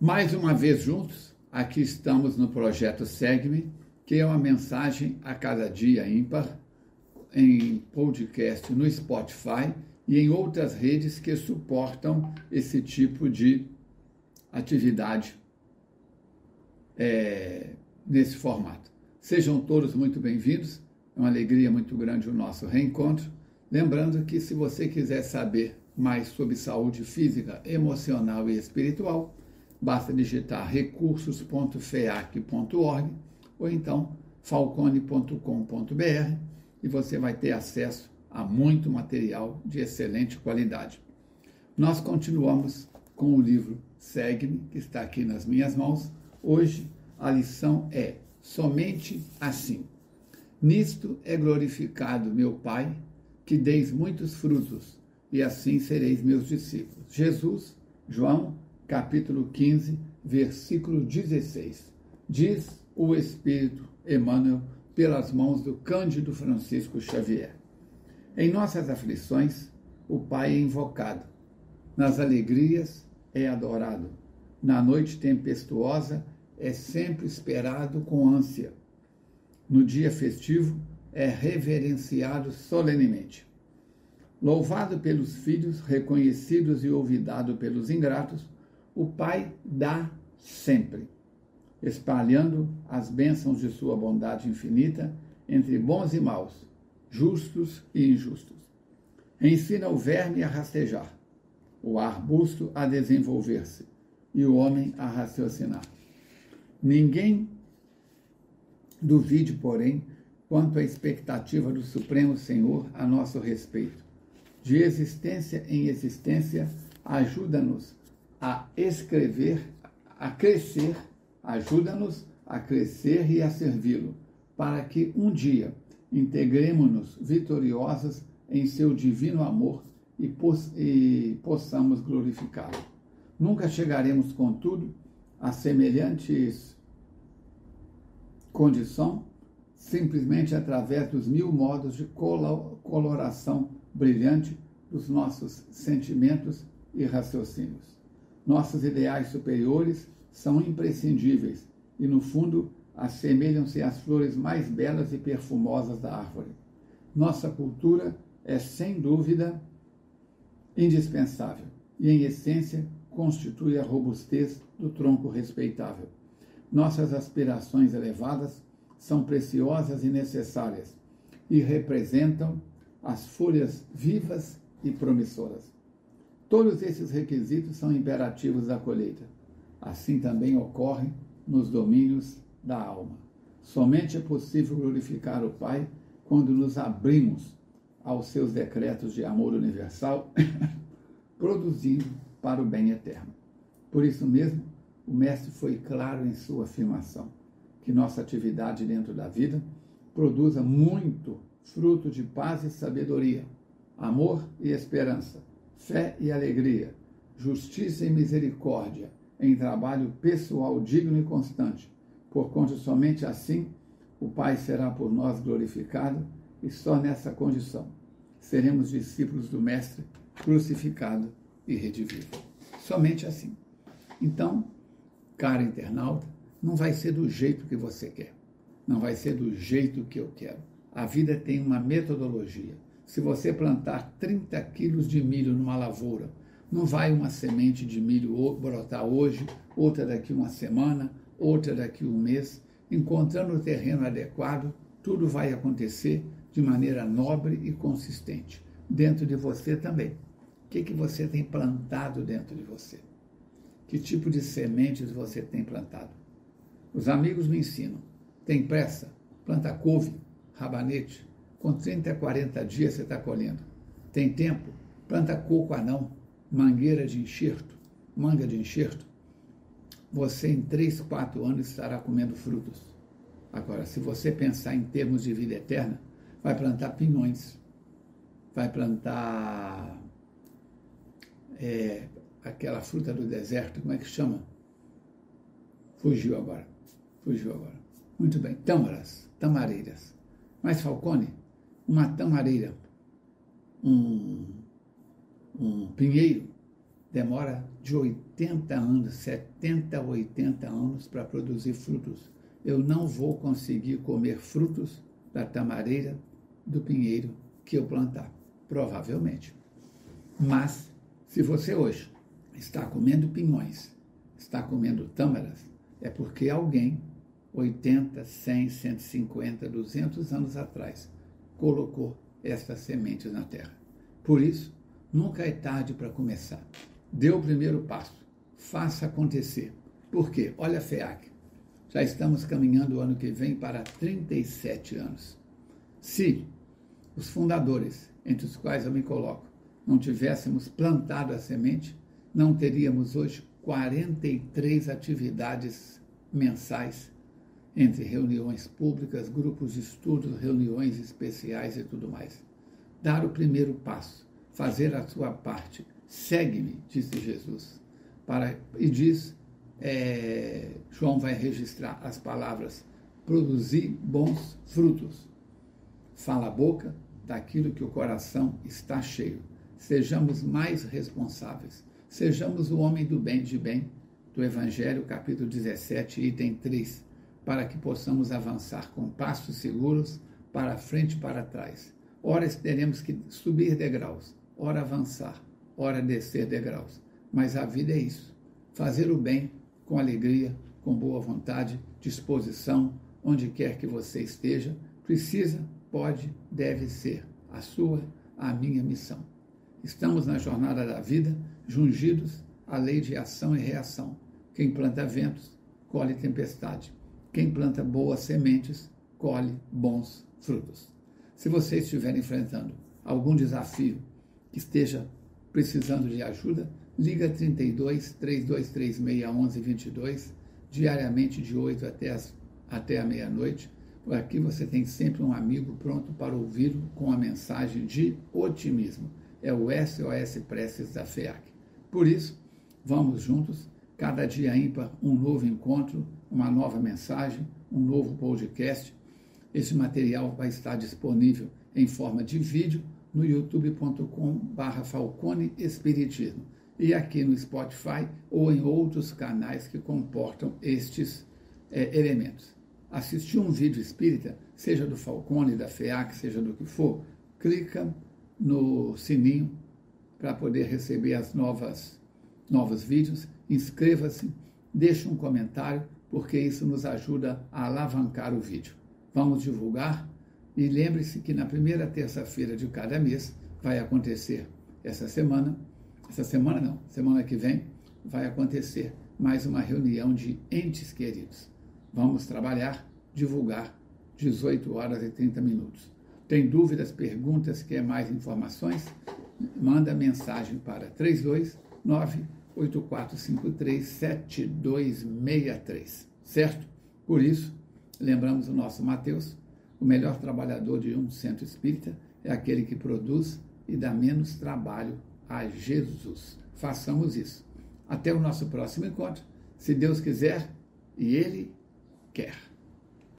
Mais uma vez juntos, aqui estamos no projeto Segue-me, que é uma mensagem a cada dia ímpar, em podcast no Spotify e em outras redes que suportam esse tipo de atividade é, nesse formato. Sejam todos muito bem-vindos, é uma alegria muito grande o nosso reencontro. Lembrando que se você quiser saber mais sobre saúde física, emocional e espiritual, basta digitar recursos.feac.org ou então falcone.com.br e você vai ter acesso a muito material de excelente qualidade. Nós continuamos com o livro Segue-me, que está aqui nas minhas mãos. Hoje a lição é somente assim. Nisto é glorificado meu Pai, que deis muitos frutos, e assim sereis meus discípulos. Jesus, João capítulo 15, versículo 16. Diz o Espírito Emmanuel pelas mãos do Cândido Francisco Xavier. Em nossas aflições, o Pai é invocado. Nas alegrias, é adorado. Na noite tempestuosa, é sempre esperado com ânsia. No dia festivo, é reverenciado solenemente. Louvado pelos filhos, reconhecidos e olvidado pelos ingratos, o Pai dá sempre, espalhando as bênçãos de sua bondade infinita entre bons e maus, justos e injustos. Ensina o verme a rastejar, o arbusto a desenvolver-se e o homem a raciocinar. Ninguém duvide, porém, quanto à expectativa do Supremo Senhor a nosso respeito. De existência em existência, ajuda-nos a escrever, a crescer, ajuda-nos a crescer e a servi-lo, para que um dia integremos-nos vitoriosos em seu divino amor e, poss e possamos glorificá-lo. Nunca chegaremos, contudo, a semelhantes condição simplesmente através dos mil modos de coloração brilhante dos nossos sentimentos e raciocínios. Nossos ideais superiores são imprescindíveis e, no fundo, assemelham-se às flores mais belas e perfumosas da árvore. Nossa cultura é, sem dúvida, indispensável e, em essência, constitui a robustez do tronco respeitável. Nossas aspirações elevadas são preciosas e necessárias e representam as folhas vivas e promissoras. Todos esses requisitos são imperativos da colheita. Assim também ocorre nos domínios da alma. Somente é possível glorificar o Pai quando nos abrimos aos seus decretos de amor universal, produzindo para o bem eterno. Por isso mesmo, o Mestre foi claro em sua afirmação: que nossa atividade dentro da vida produza muito fruto de paz e sabedoria, amor e esperança, fé e alegria, justiça e misericórdia, em trabalho pessoal digno e constante, porquanto somente assim o Pai será por nós glorificado e só nessa condição seremos discípulos do Mestre crucificado e redivivo. Somente assim. Então, cara internauta, não vai ser do jeito que você quer. Não vai ser do jeito que eu quero. A vida tem uma metodologia. Se você plantar 30 quilos de milho numa lavoura, não vai uma semente de milho brotar hoje, outra daqui uma semana, outra daqui um mês. Encontrando o terreno adequado, tudo vai acontecer de maneira nobre e consistente. Dentro de você também. O que, que você tem plantado dentro de você? Que tipo de sementes você tem plantado? Os amigos me ensinam. Tem pressa? Planta couve, rabanete, com 30 a 40 dias você está colhendo. Tem tempo? Planta coco anão, mangueira de enxerto, manga de enxerto. Você em 3, 4 anos estará comendo frutos. Agora, se você pensar em termos de vida eterna, vai plantar pinhões, vai plantar é, aquela fruta do deserto, como é que chama? Fugiu agora. Fugiu agora. Muito bem. Tâmaras, tamareiras. Mas Falcone, uma tamareira, um, um pinheiro, demora de 80 anos, 70, 80 anos para produzir frutos. Eu não vou conseguir comer frutos da tamareira, do pinheiro que eu plantar. Provavelmente. Mas, se você hoje está comendo pinhões, está comendo tâmaras, é porque alguém, 80, 100, 150, 200 anos atrás, colocou estas sementes na terra. Por isso, nunca é tarde para começar. Dê o primeiro passo. Faça acontecer. Por quê? Olha a FEAC. Já estamos caminhando o ano que vem para 37 anos. Se os fundadores, entre os quais eu me coloco, não tivéssemos plantado a semente, não teríamos hoje 43 atividades mensais, entre reuniões públicas, grupos de estudos, reuniões especiais e tudo mais. Dar o primeiro passo, fazer a sua parte. Segue-me, disse Jesus. Para, e diz, é, João vai registrar as palavras: produzir bons frutos. Fala a boca daquilo que o coração está cheio. Sejamos mais responsáveis. Sejamos o homem do bem de bem, do Evangelho, capítulo 17, item 3, para que possamos avançar com passos seguros para frente e para trás. Ora teremos que subir degraus, ora avançar, ora descer degraus. Mas a vida é isso: fazer o bem com alegria, com boa vontade, disposição, onde quer que você esteja, precisa, pode, deve ser a sua, a minha missão. Estamos na jornada da vida, jungidos à lei de ação e reação. Quem planta ventos, colhe tempestade. Quem planta boas sementes, colhe bons frutos. Se você estiver enfrentando algum desafio que esteja precisando de ajuda, liga 32 3236 1122 diariamente de 8 até, as, até a meia-noite. Por aqui você tem sempre um amigo pronto para ouvi-lo com a mensagem de otimismo é o SOS Preces da FEAC. Por isso, vamos juntos, cada dia ímpar, um novo encontro, uma nova mensagem, um novo podcast. Esse material vai estar disponível em forma de vídeo no youtube.com.br Falcone Espiritismo e aqui no Spotify ou em outros canais que comportam estes é, elementos. Assistir um vídeo espírita, seja do Falcone, da FEAC, seja do que for, clica no sininho para poder receber as novas novos vídeos. Inscreva-se, deixe um comentário, porque isso nos ajuda a alavancar o vídeo. Vamos divulgar e lembre-se que na primeira terça-feira de cada mês vai acontecer essa semana, essa semana não, semana que vem vai acontecer mais uma reunião de entes queridos. Vamos trabalhar, divulgar 18 horas e 30 minutos. Tem dúvidas, perguntas, quer mais informações? Manda mensagem para 329 8453 7263, certo? Por isso, lembramos o nosso Mateus, o melhor trabalhador de um centro espírita é aquele que produz e dá menos trabalho a Jesus. Façamos isso. Até o nosso próximo encontro, se Deus quiser e Ele quer.